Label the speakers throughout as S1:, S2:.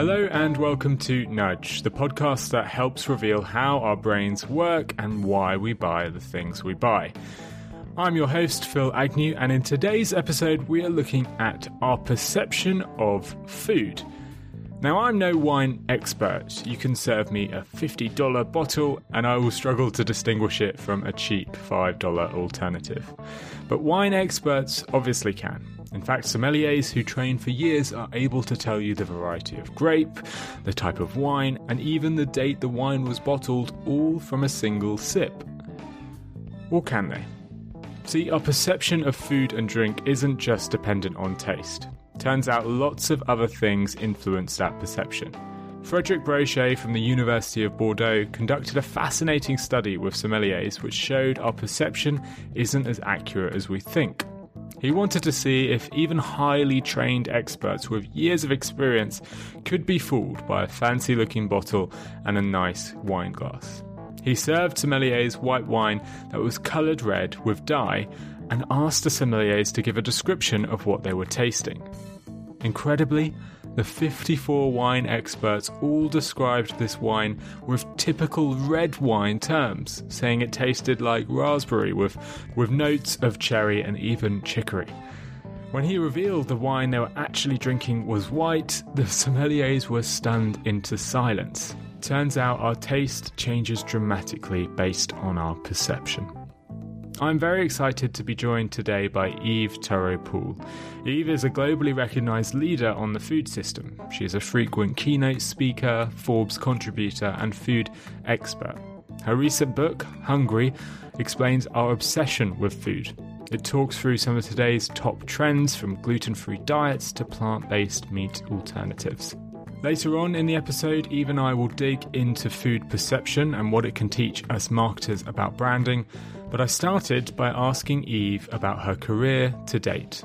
S1: Hello, and welcome to Nudge, the podcast that helps reveal how our brains work and why we buy the things we buy. I'm your host, Phil Agnew, and in today's episode, we are looking at our perception of food. Now, I'm no wine expert. You can serve me a $50 bottle, and I will struggle to distinguish it from a cheap $5 alternative. But wine experts obviously can. In fact, sommeliers who train for years are able to tell you the variety of grape, the type of wine, and even the date the wine was bottled, all from a single sip. Or can they? See, our perception of food and drink isn't just dependent on taste. Turns out lots of other things influence that perception. Frederic Brochet from the University of Bordeaux conducted a fascinating study with sommeliers which showed our perception isn't as accurate as we think. He wanted to see if even highly trained experts with years of experience could be fooled by a fancy looking bottle and a nice wine glass. He served sommeliers white wine that was coloured red with dye and asked the sommeliers to give a description of what they were tasting. Incredibly, the 54 wine experts all described this wine with typical red wine terms, saying it tasted like raspberry with, with notes of cherry and even chicory. When he revealed the wine they were actually drinking was white, the sommeliers were stunned into silence. Turns out our taste changes dramatically based on our perception. I'm very excited to be joined today by Eve Turow-Paul. Eve is a globally recognized leader on the food system. She is a frequent keynote speaker, Forbes contributor, and food expert. Her recent book, Hungry, explains our obsession with food. It talks through some of today's top trends from gluten free diets to plant based meat alternatives. Later on in the episode, Eve and I will dig into food perception and what it can teach us marketers about branding. But I started by asking Eve about her career to date.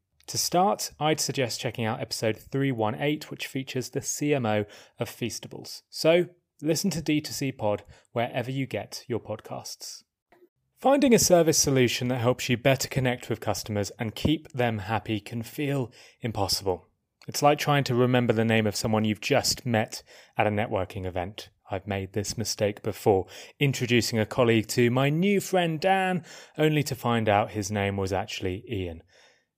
S1: To start, I'd suggest checking out episode 318, which features the CMO of Feastables. So, listen to D2C Pod wherever you get your podcasts. Finding a service solution that helps you better connect with customers and keep them happy can feel impossible. It's like trying to remember the name of someone you've just met at a networking event. I've made this mistake before, introducing a colleague to my new friend Dan, only to find out his name was actually Ian.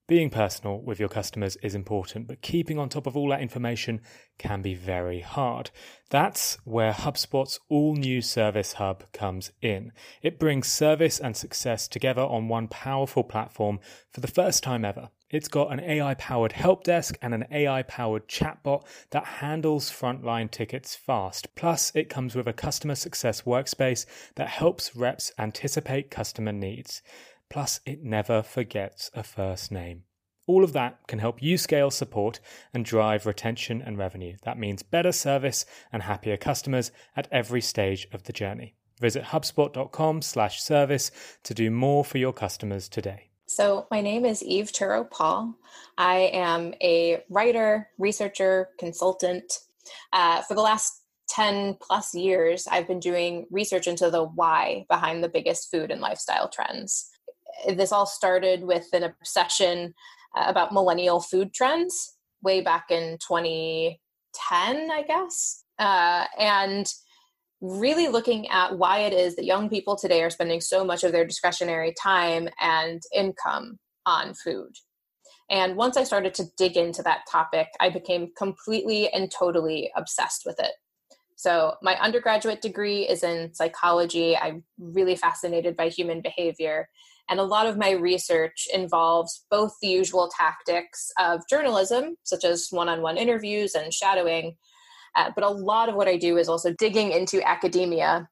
S1: Being personal with your customers is important, but keeping on top of all that information can be very hard. That's where HubSpot's all new Service Hub comes in. It brings service and success together on one powerful platform for the first time ever. It's got an AI powered help desk and an AI powered chatbot that handles frontline tickets fast. Plus, it comes with a customer success workspace that helps reps anticipate customer needs. Plus, it never forgets a first name. All of that can help you scale support and drive retention and revenue. That means better service and happier customers at every stage of the journey. Visit hubspot.com/service to do more for your customers today.
S2: So, my name is Eve Turow-Paul. I am a writer, researcher, consultant. Uh, for the last 10 plus years, I've been doing research into the why behind the biggest food and lifestyle trends this all started with an obsession uh, about millennial food trends way back in 2010, I guess. Uh, and really looking at why it is that young people today are spending so much of their discretionary time and income on food. And once I started to dig into that topic, I became completely and totally obsessed with it. So, my undergraduate degree is in psychology. I'm really fascinated by human behavior. And a lot of my research involves both the usual tactics of journalism, such as one on one interviews and shadowing, uh, but a lot of what I do is also digging into academia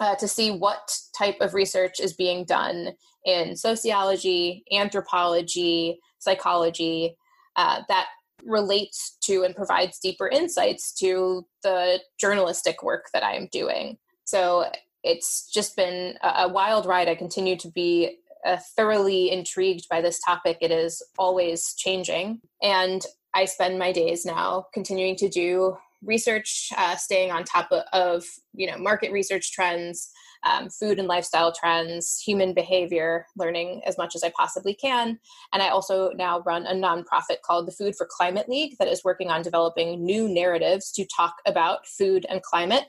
S2: uh, to see what type of research is being done in sociology, anthropology, psychology uh, that relates to and provides deeper insights to the journalistic work that I am doing. So it's just been a, wild ride. I continue to be uh, thoroughly intrigued by this topic. It is always changing. And I spend my days now continuing to do research, uh, staying on top of, of, you know market research trends, um, food and lifestyle trends, human behavior, learning as much as I possibly can. And I also now run a nonprofit called the Food for Climate League that is working on developing new narratives to talk about food and climate.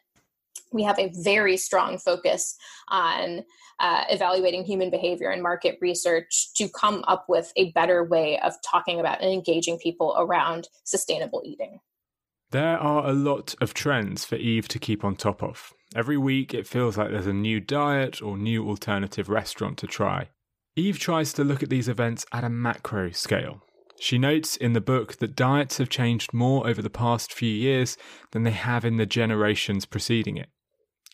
S2: We have a very strong focus on uh, evaluating human behavior and market research to come up with a better way of talking about and engaging people around sustainable eating.
S1: There are a lot of trends for Eve to keep on top of. Every week, it feels like there's a new diet or new alternative restaurant to try. Eve tries to look at these events at a macro scale. She notes in the book that diets have changed more over the past few years than they have in the generations preceding it.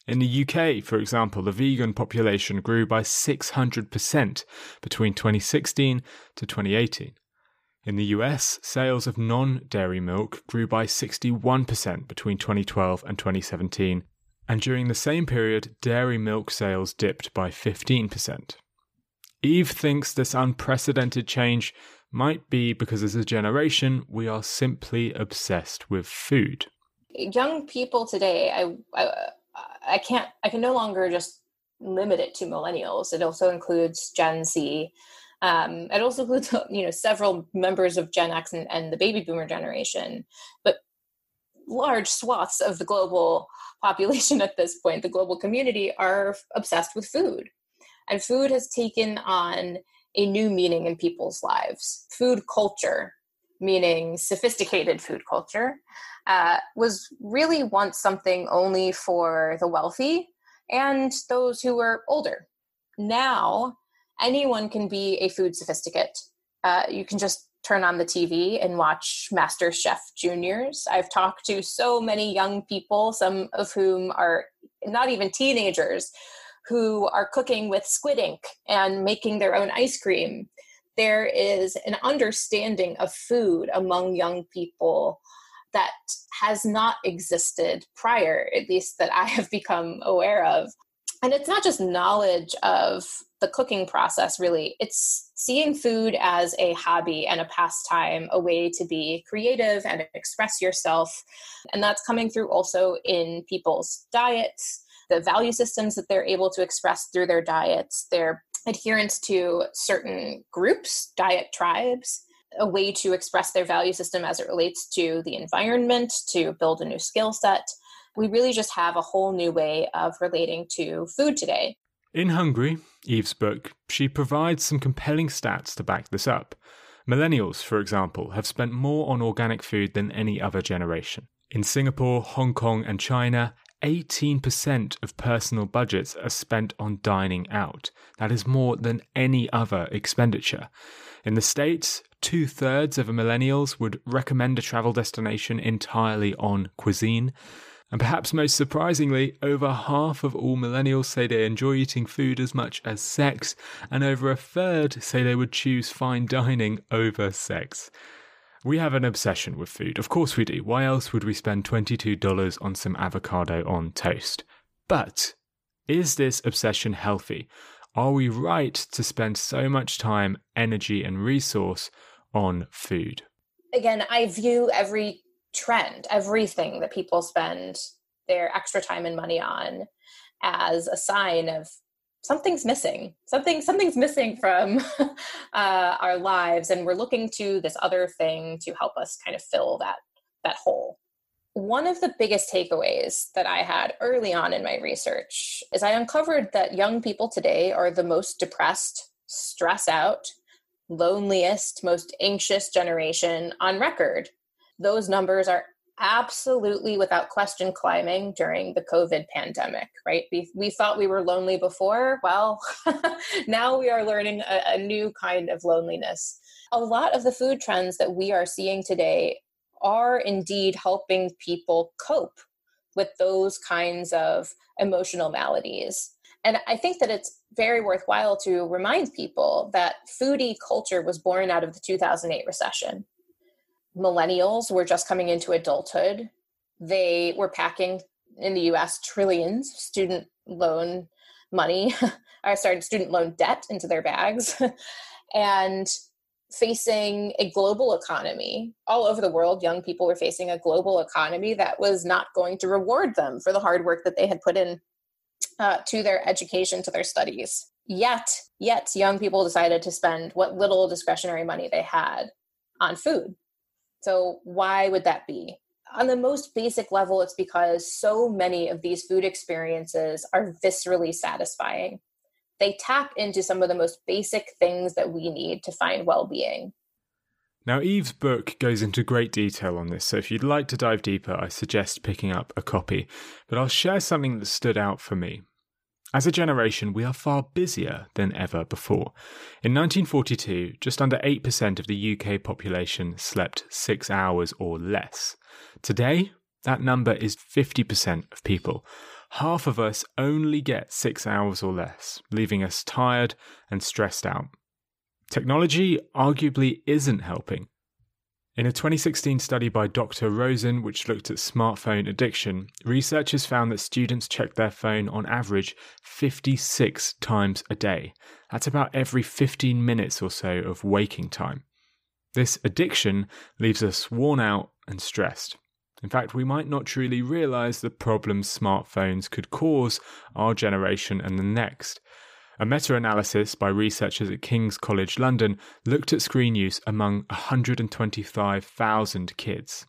S1: In the UK, for example, the vegan population grew by 600% between 2016 to 2018. In the US, sales of non dairy milk grew by 61% between 2012 and 2017, and during the same period, dairy milk sales dipped by 15%. Eve thinks this unprecedented change might be because as a generation, we are simply obsessed with food.
S2: Young people today, I, I, I can't, I can no longer just limit it to millennials. It also includes Gen Z. Um, it also includes, you know, several members of Gen X and, and the baby boomer generation. But large swaths of the global population at this point, the global community, are obsessed with food. And food has taken on a new meaning in people's lives. Food culture, meaning sophisticated food culture, uh, was really once something only for the wealthy and those who were older. Now, anyone can be a food sophisticate. Uh, you can just turn on the TV and watch Master Chef Juniors. I've talked to so many young people, some of whom are not even teenagers, who are cooking with squid ink and making their own ice cream. There is an understanding of food among young people that has not existed prior, at least that I have become aware of. And it's not just knowledge of the cooking process really it's seeing food as a hobby and a pastime a way to be creative and express yourself and that's coming through also in people's diets the value systems that they're able to express through their diets their adherence to certain groups diet tribes a way to express their value system as it relates to the environment to build a new skill set we really just have a whole new way of relating to food today
S1: in Hungry, Eve's book, she provides some compelling stats to back this up. Millennials, for example, have spent more on organic food than any other generation. In Singapore, Hong Kong, and China, 18% of personal budgets are spent on dining out. That is more than any other expenditure. In the States, two thirds of millennials would recommend a travel destination entirely on cuisine. And perhaps most surprisingly, over half of all millennials say they enjoy eating food as much as sex, and over a third say they would choose fine dining over sex. We have an obsession with food. Of course we do. Why else would we spend $22 on some avocado on toast? But is this obsession healthy? Are we right to spend so much time, energy, and resource on food?
S2: Again, I view every trend, everything that people spend their extra time and money on as a sign of something's missing. Something something's missing from uh, our lives and we're looking to this other thing to help us kind of fill that that hole. One of the biggest takeaways that i had early on in my research is i uncovered that young people today are the most depressed stress out loneliest most anxious generation on record. Those numbers are absolutely without question climbing during the covid pandemic right? We, we thought we were lonely before. Well now we are learning a, a new kind of loneliness. A lot of the food trends that we are seeing today are indeed helping people cope with those kinds of emotional maladies. And i think that it's very worthwhile to remind people that foodie culture was born out of the 2008 recession millennials were just coming into adulthood. They were packing in the US trillions student loan money, or sorry, student loan debt into their bags. and facing a global economy all over the world young people were facing a global economy that was not going to reward them for the hard work that they had put in uh, to their education to their studies yet yet young people decided to spend what little discretionary money they had on food so why would that be on the most basic level it's because so many of these food experiences are viscerally satisfying they tap into some of the most basic things that we need to find well being.
S1: Now, Eve's book goes into great detail on this, so if you'd like to dive deeper, I suggest picking up a copy. But I'll share something that stood out for me. As a generation, we are far busier than ever before. In 1942, just under 8% of the UK population slept six hours or less. Today, that number is 50% of people half of us only get six hours or less, leaving us tired and stressed out. Technology arguably isn't helping. In a 2016 study by Dr. Rosen, which looked at smartphone addiction, researchers found that students check their phone on average 56 times a day. That's about every 15 minutes or so of waking time. This addiction leaves us worn out and stressed. In fact, we might not truly realize the problems smartphones could cause our generation and the next. A meta analysis by researchers at King's College London looked at screen use among 125,000 kids.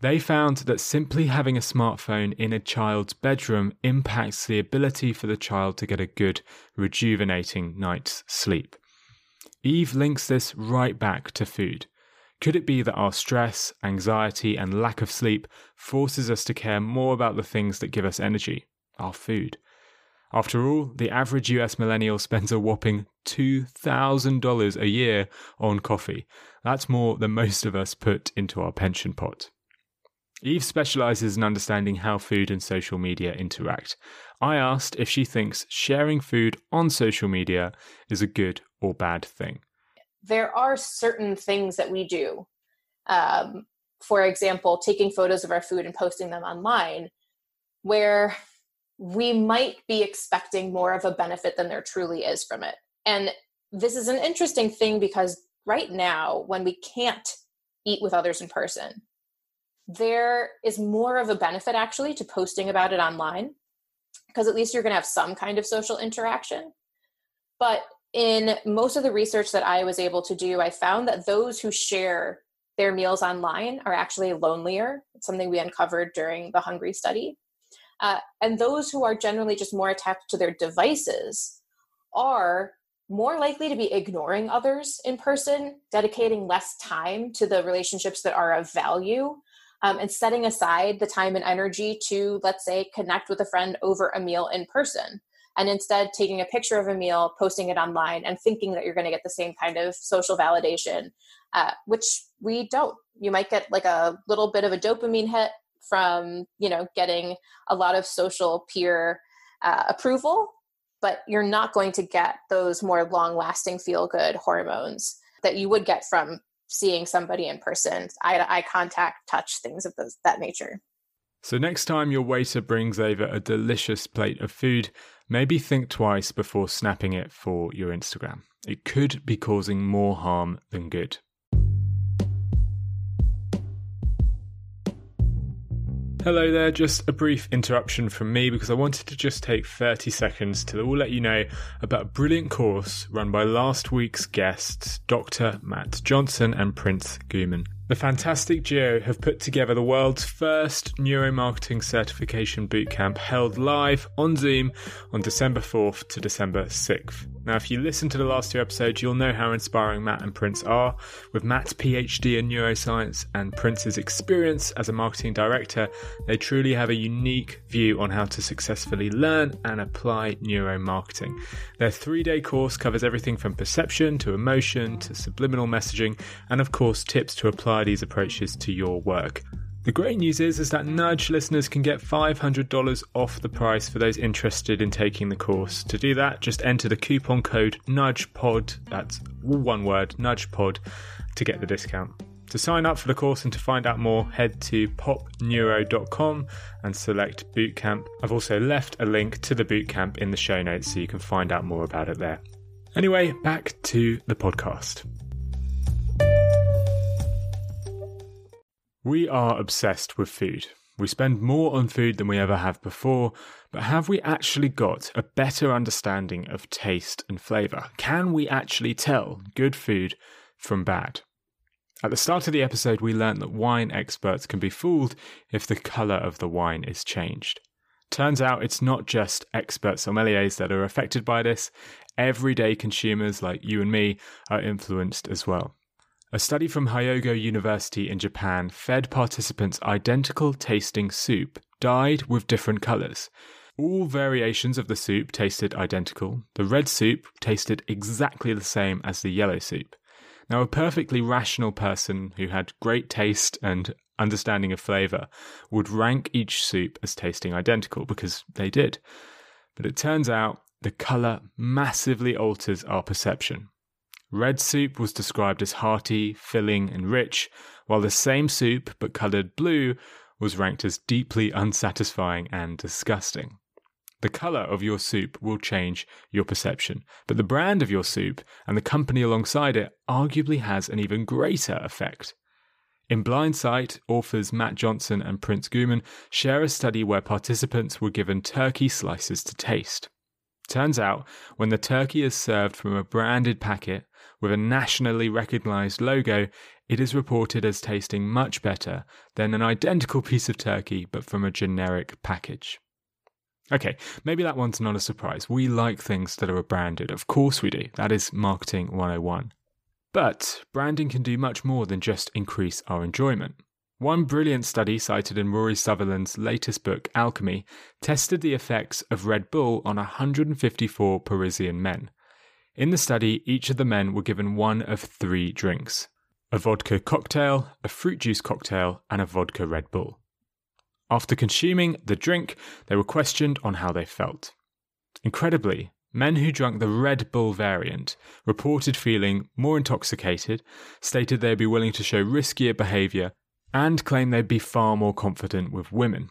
S1: They found that simply having a smartphone in a child's bedroom impacts the ability for the child to get a good, rejuvenating night's sleep. Eve links this right back to food. Could it be that our stress, anxiety, and lack of sleep forces us to care more about the things that give us energy, our food? After all, the average US millennial spends a whopping $2,000 a year on coffee. That's more than most of us put into our pension pot. Eve specializes in understanding how food and social media interact. I asked if she thinks sharing food on social media is a good or bad thing
S2: there are certain things that we do. Um, for example, taking photos of our food and posting them online, where we might be expecting more of a benefit than there truly is from it. And this is an interesting thing because right now, when we can't eat with others in person, there is more of a benefit actually to posting about it online because at least you're going to have some kind of social interaction. But in most of the research that I was able to do, I found that those who share their meals online are actually lonelier. It's something we uncovered during the Hungry study. Uh, and those who are generally just more attached to their devices are more likely to be ignoring others in person, dedicating less time to the relationships that are of value, um, and setting aside the time and energy to, let's say, connect with a friend over a meal in person and instead taking a picture of a meal, posting it online, and thinking that you're going to get the same kind of social validation, uh, which we don't. You might get like a little bit of a dopamine hit from you know getting a lot of social peer uh, approval, but you're not going to get those more long-lasting feel-good hormones that you would get from seeing somebody in person, eye to eye contact, touch, things of those, that nature.
S1: So, next time your waiter brings over a delicious plate of food, maybe think twice before snapping it for your Instagram. It could be causing more harm than good. Hello there, just a brief interruption from me because I wanted to just take 30 seconds to let you know about a brilliant course run by last week's guests, Dr. Matt Johnson and Prince Ghuman. The fantastic duo have put together the world's first neuromarketing certification bootcamp held live on Zoom on December 4th to December 6th. Now, if you listen to the last two episodes, you'll know how inspiring Matt and Prince are. With Matt's PhD in neuroscience and Prince's experience as a marketing director, they truly have a unique view on how to successfully learn and apply neuromarketing. Their three day course covers everything from perception to emotion to subliminal messaging, and of course, tips to apply these approaches to your work. The great news is, is that Nudge listeners can get $500 off the price for those interested in taking the course. To do that, just enter the coupon code NUDGEPOD, that's one word, NUDGEPOD, to get the discount. To sign up for the course and to find out more, head to popneuro.com and select Bootcamp. I've also left a link to the bootcamp in the show notes so you can find out more about it there. Anyway, back to the podcast. We are obsessed with food. We spend more on food than we ever have before, but have we actually got a better understanding of taste and flavour? Can we actually tell good food from bad? At the start of the episode, we learned that wine experts can be fooled if the colour of the wine is changed. Turns out it's not just expert sommeliers that are affected by this, everyday consumers like you and me are influenced as well. A study from Hyogo University in Japan fed participants identical tasting soup dyed with different colours. All variations of the soup tasted identical. The red soup tasted exactly the same as the yellow soup. Now, a perfectly rational person who had great taste and understanding of flavour would rank each soup as tasting identical because they did. But it turns out the colour massively alters our perception. Red soup was described as hearty, filling, and rich, while the same soup but coloured blue was ranked as deeply unsatisfying and disgusting. The color of your soup will change your perception, but the brand of your soup and the company alongside it arguably has an even greater effect. In Blind Sight, authors Matt Johnson and Prince Ghuman share a study where participants were given turkey slices to taste. Turns out, when the turkey is served from a branded packet with a nationally recognized logo, it is reported as tasting much better than an identical piece of turkey but from a generic package. Okay, maybe that one's not a surprise. We like things that are branded. Of course we do. That is marketing 101. But branding can do much more than just increase our enjoyment. One brilliant study cited in Rory Sutherland's latest book, Alchemy, tested the effects of Red Bull on 154 Parisian men. In the study, each of the men were given one of three drinks a vodka cocktail, a fruit juice cocktail, and a vodka Red Bull. After consuming the drink, they were questioned on how they felt. Incredibly, men who drank the Red Bull variant reported feeling more intoxicated, stated they'd be willing to show riskier behaviour, and claimed they'd be far more confident with women.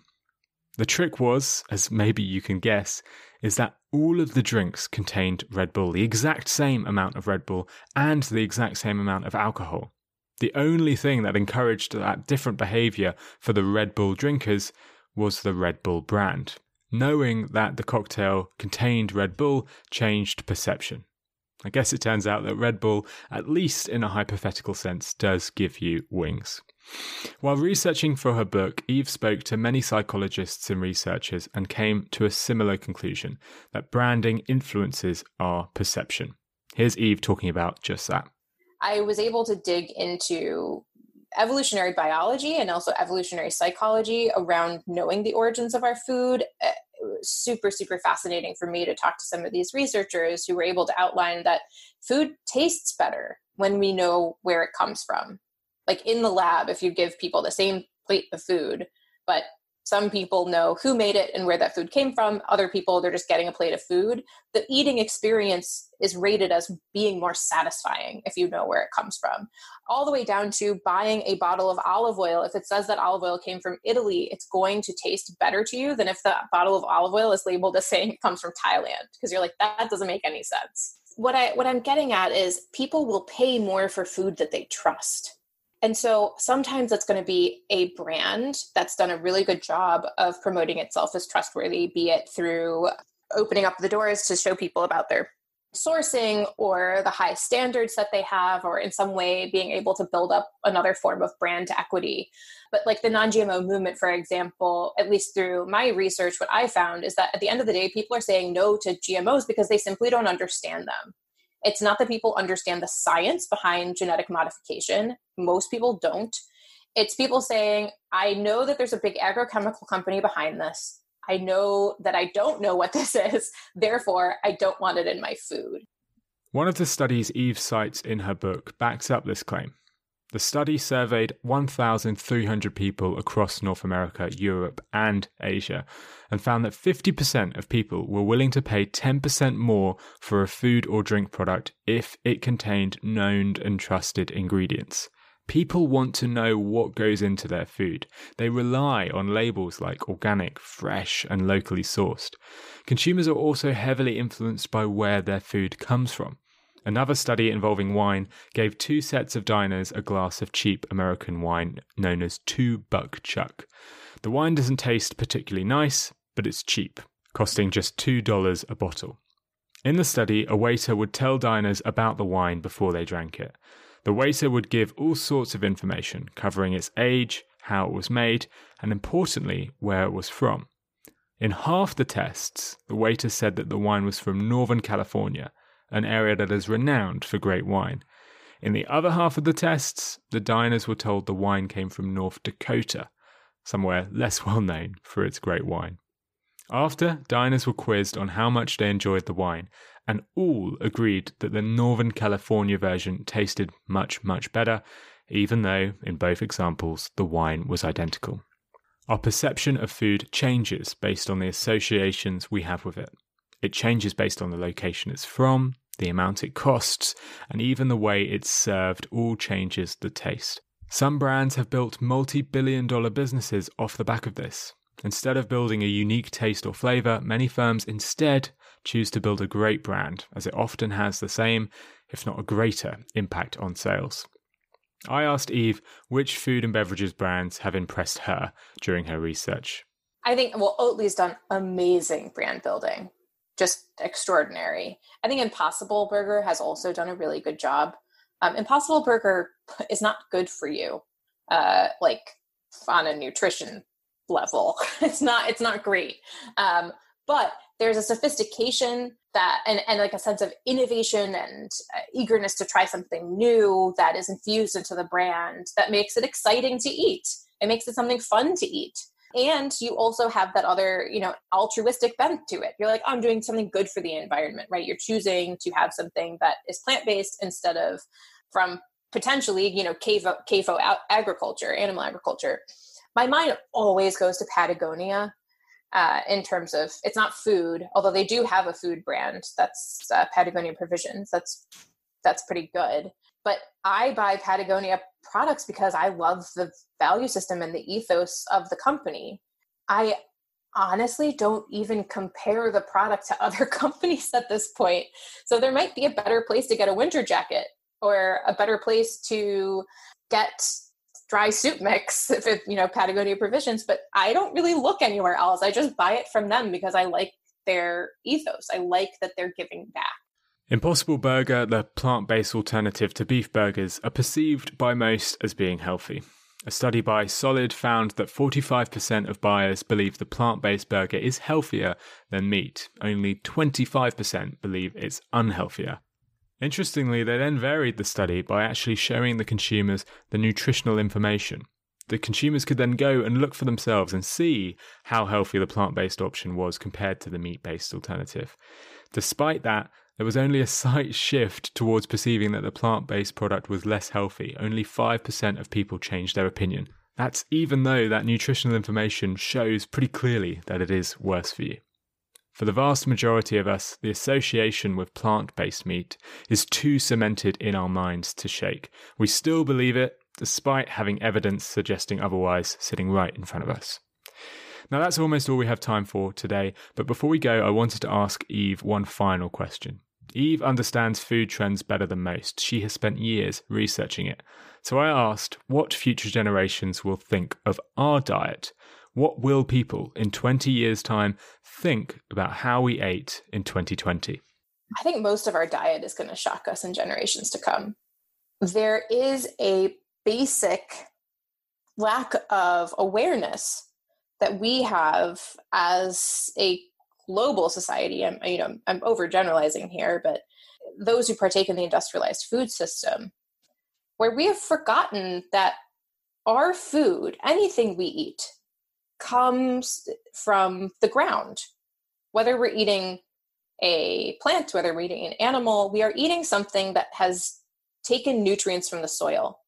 S1: The trick was, as maybe you can guess, is that all of the drinks contained Red Bull, the exact same amount of Red Bull, and the exact same amount of alcohol. The only thing that encouraged that different behavior for the Red Bull drinkers was the Red Bull brand. Knowing that the cocktail contained Red Bull changed perception. I guess it turns out that Red Bull, at least in a hypothetical sense, does give you wings. While researching for her book, Eve spoke to many psychologists and researchers and came to a similar conclusion that branding influences our perception. Here's Eve talking about just that.
S2: I was able to dig into evolutionary biology and also evolutionary psychology around knowing the origins of our food. Uh, super, super fascinating for me to talk to some of these researchers who were able to outline that food tastes better when we know where it comes from. Like in the lab, if you give people the same plate of food, but some people know who made it and where that food came from. Other people, they're just getting a plate of food. The eating experience is rated as being more satisfying if you know where it comes from. All the way down to buying a bottle of olive oil. If it says that olive oil came from Italy, it's going to taste better to you than if the bottle of olive oil is labeled as saying it comes from Thailand because you're like, that doesn't make any sense. What I what I'm getting at is people will pay more for food that they trust and so sometimes it's going to be a brand that's done a really good job of promoting itself as trustworthy, be it through opening up the doors to show people about their sourcing or the high standards that they have, or in some way being able to build up another form of brand equity. But like the non GMO movement, for example, at least through my research, what I found is that at the end of the day, people are saying no to GMOs because they simply don't understand them. It's not that people understand the science behind genetic modification. Most people don't. It's people saying, I know that there's a big agrochemical company behind this. I know that I don't know what this is. Therefore, I don't want it in my food.
S1: One of the studies Eve cites in her book backs up this claim. The study surveyed 1,300 people across North America, Europe, and Asia, and found that 50% of people were willing to pay 10% more for a food or drink product if it contained known and trusted ingredients. People want to know what goes into their food. They rely on labels like organic, fresh, and locally sourced. Consumers are also heavily influenced by where their food comes from. Another study involving wine gave two sets of diners a glass of cheap American wine known as Two Buck Chuck. The wine doesn't taste particularly nice, but it's cheap, costing just $2 a bottle. In the study, a waiter would tell diners about the wine before they drank it. The waiter would give all sorts of information, covering its age, how it was made, and importantly, where it was from. In half the tests, the waiter said that the wine was from Northern California, an area that is renowned for great wine. In the other half of the tests, the diners were told the wine came from North Dakota, somewhere less well known for its great wine. After, diners were quizzed on how much they enjoyed the wine, and all agreed that the Northern California version tasted much, much better, even though, in both examples, the wine was identical. Our perception of food changes based on the associations we have with it. It changes based on the location it's from, the amount it costs, and even the way it's served all changes the taste. Some brands have built multi billion dollar businesses off the back of this, Instead of building a unique taste or flavor, many firms instead choose to build a great brand, as it often has the same, if not a greater, impact on sales. I asked Eve which food and beverages brands have impressed her during her research.
S2: I think, well, Oatly's done amazing brand building, just extraordinary. I think Impossible Burger has also done a really good job. Um, Impossible Burger is not good for you, uh, like on a nutrition level. it's not it's not great. Um, but there's a sophistication that and, and like a sense of innovation and uh, eagerness to try something new that is infused into the brand that makes it exciting to eat. It makes it something fun to eat. And you also have that other, you know, altruistic bent to it. You're like, oh, I'm doing something good for the environment, right? You're choosing to have something that is plant based instead of from potentially, you know, CAFO, CAFO agriculture, animal agriculture my mind always goes to Patagonia uh, in terms of it's not food, although they do have a food brand that's uh, Patagonia Provisions. That's that's pretty good. But I buy Patagonia products because I love the value system and the ethos of the company. I honestly don't even compare the product to other companies at this point. So there might be a better place to get a winter jacket or a better place to get dry soup mix if it you know patagonia provisions but i don't really look anywhere else i just buy it from them because i like their ethos i like that they're giving back
S1: impossible burger the plant-based alternative to beef burgers are perceived by most as being healthy a study by Solid found that 45% of buyers believe the plant based burger is healthier than meat. Only 25% believe it's unhealthier. Interestingly, they then varied the study by actually showing the consumers the nutritional information. The consumers could then go and look for themselves and see how healthy the plant based option was compared to the meat based alternative. Despite that, there was only a slight shift towards perceiving that the plant based product was less healthy. Only 5% of people changed their opinion. That's even though that nutritional information shows pretty clearly that it is worse for you. For the vast majority of us, the association with plant based meat is too cemented in our minds to shake. We still believe it, despite having evidence suggesting otherwise sitting right in front of us. Now, that's almost all we have time for today, but before we go, I wanted to ask Eve one final question. Eve understands food trends better than most. She has spent years researching it. So I asked what future generations will think of our diet what will people in 20 years' time think about how we ate in 2020?
S2: I think most of our diet is going to shock us in generations to come. There is a basic lack of awareness that we have as a global society. I'm, you know, I'm overgeneralizing here, but those who partake in the industrialized food system, where we have forgotten that our food, anything we eat, comes from the ground. Whether we're eating a plant, whether we're eating an animal, we are eating something that has taken nutrients from the soil.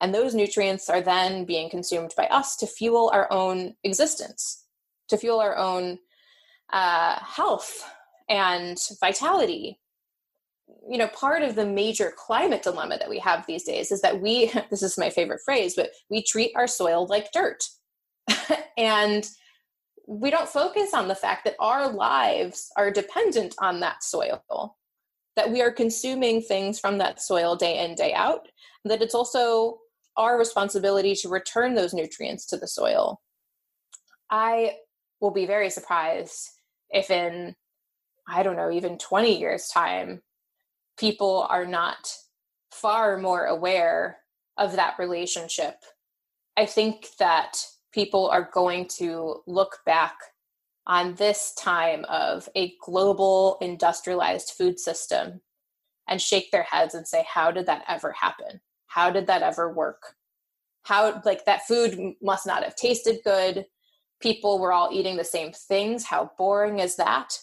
S2: And those nutrients are then being consumed by us to fuel our own existence, to fuel our own uh, health and vitality. you know, part of the major climate dilemma that we have these days is that we, this is my favorite phrase, but we treat our soil like dirt. and we don't focus on the fact that our lives are dependent on that soil, that we are consuming things from that soil day in, day out, that it's also our responsibility to return those nutrients to the soil. I will be very surprised if in, I don't know, even 20 years' time, people are not far more aware of that relationship. I think that people are going to look back on this time of a global industrialized food system and shake their heads and say, How did that ever happen? How did that ever work? How, like, that food must not have tasted good. People were all eating the same things. How boring is that?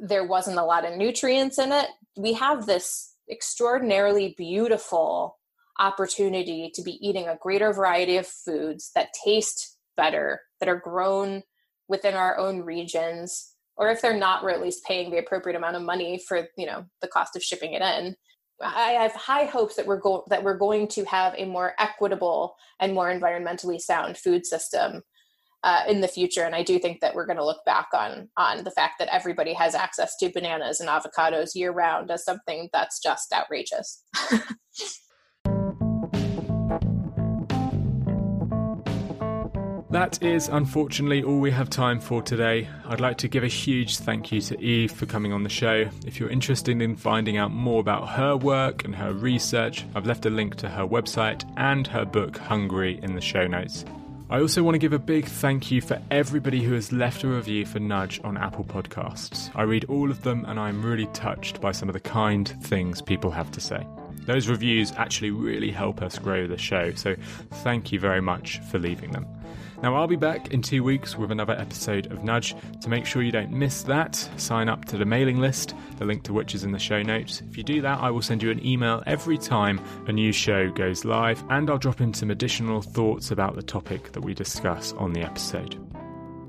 S2: There wasn't a lot of nutrients in it. We have this extraordinarily beautiful opportunity to be eating a greater variety of foods that taste better, that are grown within our own regions, or if they're not, we're at least paying the appropriate amount of money for you know the cost of shipping it in. I have high hopes that we're go- that we're going to have a more equitable and more environmentally sound food system uh, in the future. And I do think that we're going to look back on on the fact that everybody has access to bananas and avocados year round as something that's just outrageous.
S1: That is unfortunately all we have time for today. I'd like to give a huge thank you to Eve for coming on the show. If you're interested in finding out more about her work and her research, I've left a link to her website and her book Hungry in the show notes. I also want to give a big thank you for everybody who has left a review for Nudge on Apple Podcasts. I read all of them and I'm really touched by some of the kind things people have to say. Those reviews actually really help us grow the show, so thank you very much for leaving them. Now, I'll be back in two weeks with another episode of Nudge. To make sure you don't miss that, sign up to the mailing list, the link to which is in the show notes. If you do that, I will send you an email every time a new show goes live, and I'll drop in some additional thoughts about the topic that we discuss on the episode.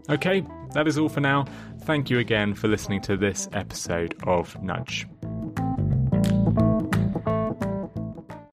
S1: Okay, that is all for now. Thank you again for listening to this episode of Nudge.